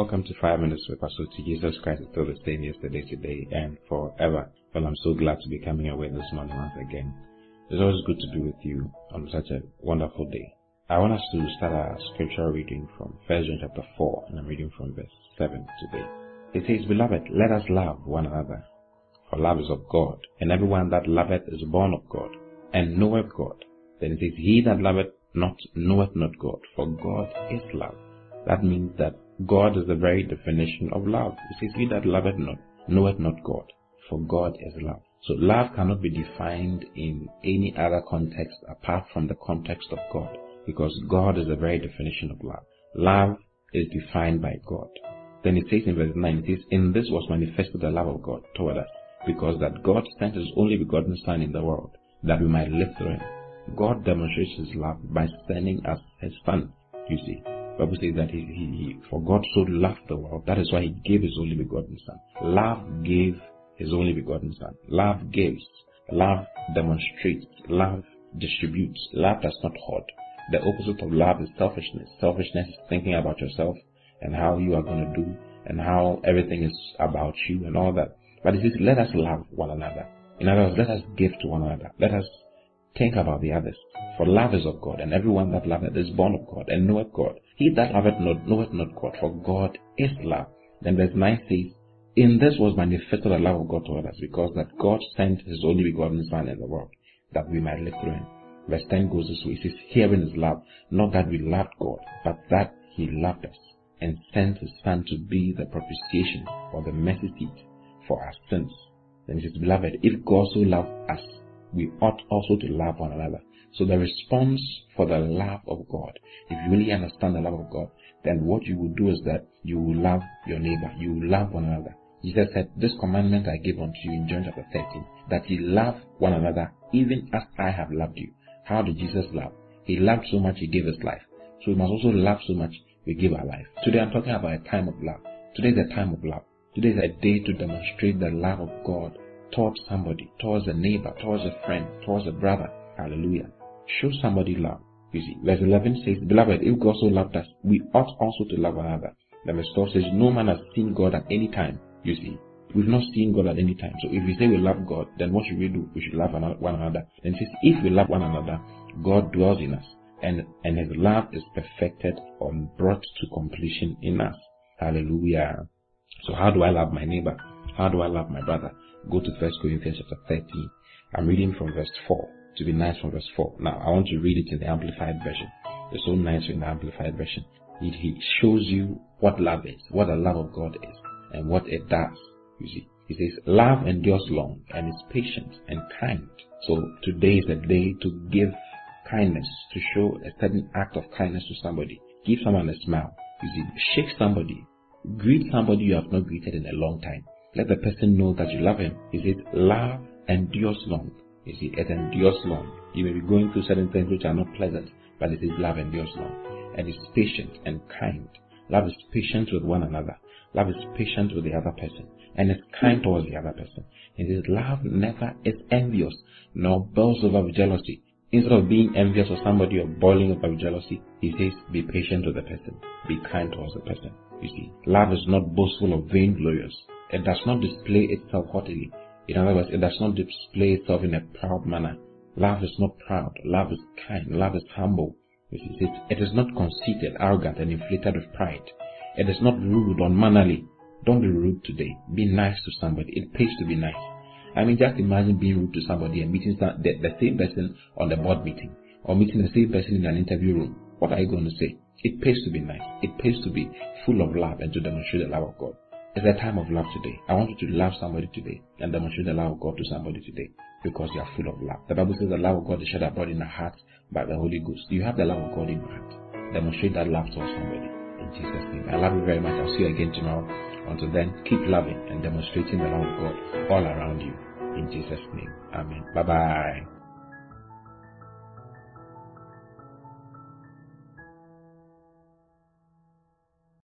Welcome to Five Minutes with Pastor Oti. Jesus Christ is still the same yesterday, today, and forever. Well, I'm so glad to be coming your way this morning once again. It's always good to be with you on such a wonderful day. I want us to start our scripture reading from 1 John chapter 4, and I'm reading from verse 7 today. It says, Beloved, let us love one another, for love is of God, and everyone that loveth is born of God, and knoweth God. Then it says, He that loveth not knoweth not God, for God is love. That means that God is the very definition of love. It says, He that loveth not knoweth not God, for God is love. So love cannot be defined in any other context apart from the context of God, because God is the very definition of love. Love is defined by God. Then it says in verse 9, it says, In this was manifested the love of God toward us, because that God sent his only begotten Son in the world, that we might live through him. God demonstrates his love by sending us his Son, you see. Bible says that he, he, he, for God so loved the world, that is why he gave his only begotten Son. Love gave his only begotten Son. Love gives. Love demonstrates. Love distributes. Love does not hoard. The opposite of love is selfishness. Selfishness is thinking about yourself and how you are going to do and how everything is about you and all that. But it says, let us love one another. In other words, let us give to one another. Let us think about the others. For love is of God, and everyone that loveth is born of God, and knoweth God. He that loveth not knoweth not God, for God is love. Then verse 9 says, In this was manifested the love of God toward us, because that God sent his only begotten Son in the world, that we might live through him. Verse 10 goes this way. It says, Herein is love, not that we loved God, but that he loved us, and sent his Son to be the propitiation, or the mercy seat, for our sins. Then it says, Beloved, if God so loved us, we ought also to love one another. So the response for the love of God, if you really understand the love of God, then what you will do is that you will love your neighbor. You will love one another. Jesus said, This commandment I give unto you in John chapter 13, that ye love one another even as I have loved you. How did Jesus love? He loved so much he gave his life. So we must also love so much we give our life. Today I'm talking about a time of love. Today is a time of love. Today is a day to demonstrate the love of God towards somebody, towards a neighbor, towards a friend, towards a brother. Hallelujah. Show somebody love. You see, verse 11 says, Beloved, if God so loved us, we ought also to love another. Then verse 12 says, No man has seen God at any time. You see, we've not seen God at any time. So if we say we love God, then what should we do? We should love one another. Then says, If we love one another, God dwells in us, and, and his love is perfected or brought to completion in us. Hallelujah. So how do I love my neighbor? How do I love my brother? Go to 1 Corinthians chapter 13. I'm reading from verse 4 to be nice from verse 4. Now, I want to read it in the Amplified Version. It's so nice in the Amplified Version. It, he shows you what love is, what the love of God is, and what it does. You see, he says, Love endures long and is patient and kind. So today is a day to give kindness, to show a certain act of kindness to somebody. Give someone a smile. You see, shake somebody. Greet somebody you have not greeted in a long time. Let the person know that you love him. He says, Love endures long you see, it endures long. You may be going through certain things which are not pleasant, but it is love endures long. And is patient and kind. Love is patient with one another. Love is patient with the other person. And is kind towards the other person. It is love never is envious, nor boils over with jealousy. Instead of being envious of somebody or boiling over with jealousy, he says, be patient with the person. Be kind towards the person. You see, love is not boastful or vainglorious. It does not display itself haughtily. In other words, it does not display itself in a proud manner. Love is not proud. Love is kind. Love is humble. It is not conceited, arrogant, and inflated with pride. It is not rude, unmannerly. Don't be rude today. Be nice to somebody. It pays to be nice. I mean, just imagine being rude to somebody and meeting the, the same person on the board meeting or meeting the same person in an interview room. What are you going to say? It pays to be nice. It pays to be full of love and to demonstrate the love of God. It's a time of love today. I want you to love somebody today and demonstrate the love of God to somebody today because you are full of love. The Bible says the love of God is shed abroad in the heart by the Holy Ghost. You have the love of God in your heart. Demonstrate that love to somebody in Jesus' name. I love you very much. I'll see you again tomorrow. Until then, keep loving and demonstrating the love of God all around you in Jesus' name. Amen. Bye bye.